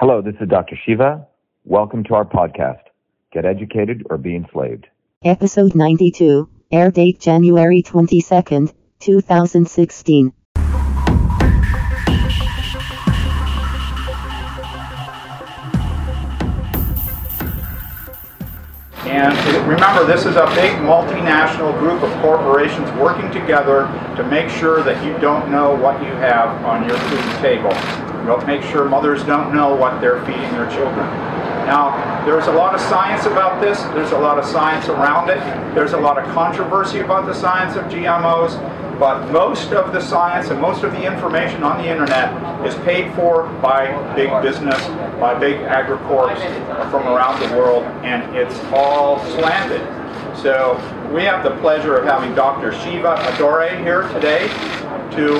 Hello, this is Dr. Shiva. Welcome to our podcast, Get Educated or Be Enslaved. Episode 92, air date January 22nd, 2016. And remember, this is a big multinational group of corporations working together to make sure that you don't know what you have on your food table. You'll make sure mothers don't know what they're feeding their children. Now, there's a lot of science about this. There's a lot of science around it. There's a lot of controversy about the science of GMOs. But most of the science and most of the information on the internet is paid for by big business, by big agricorps from around the world, and it's all slanted. So we have the pleasure of having Dr. Shiva Ayyadurai here today to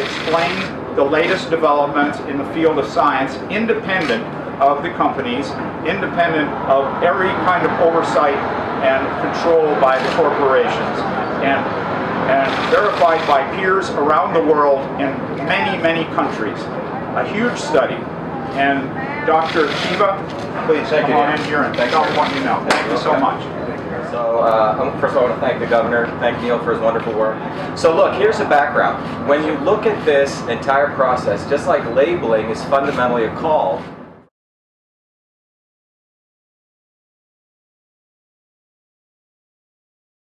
explain the latest developments in the field of science independent of the companies, independent of every kind of oversight and control by the corporations. And and verified by peers around the world in many, many countries. A huge study. And Dr. Shiva, please Thank come you, on in here and Thank tell you. what you know. Thank you so much. So, uh, um, first of all, I want to thank the governor, thank Neil for his wonderful work. So, look, here's the background. When you look at this entire process, just like labeling is fundamentally a call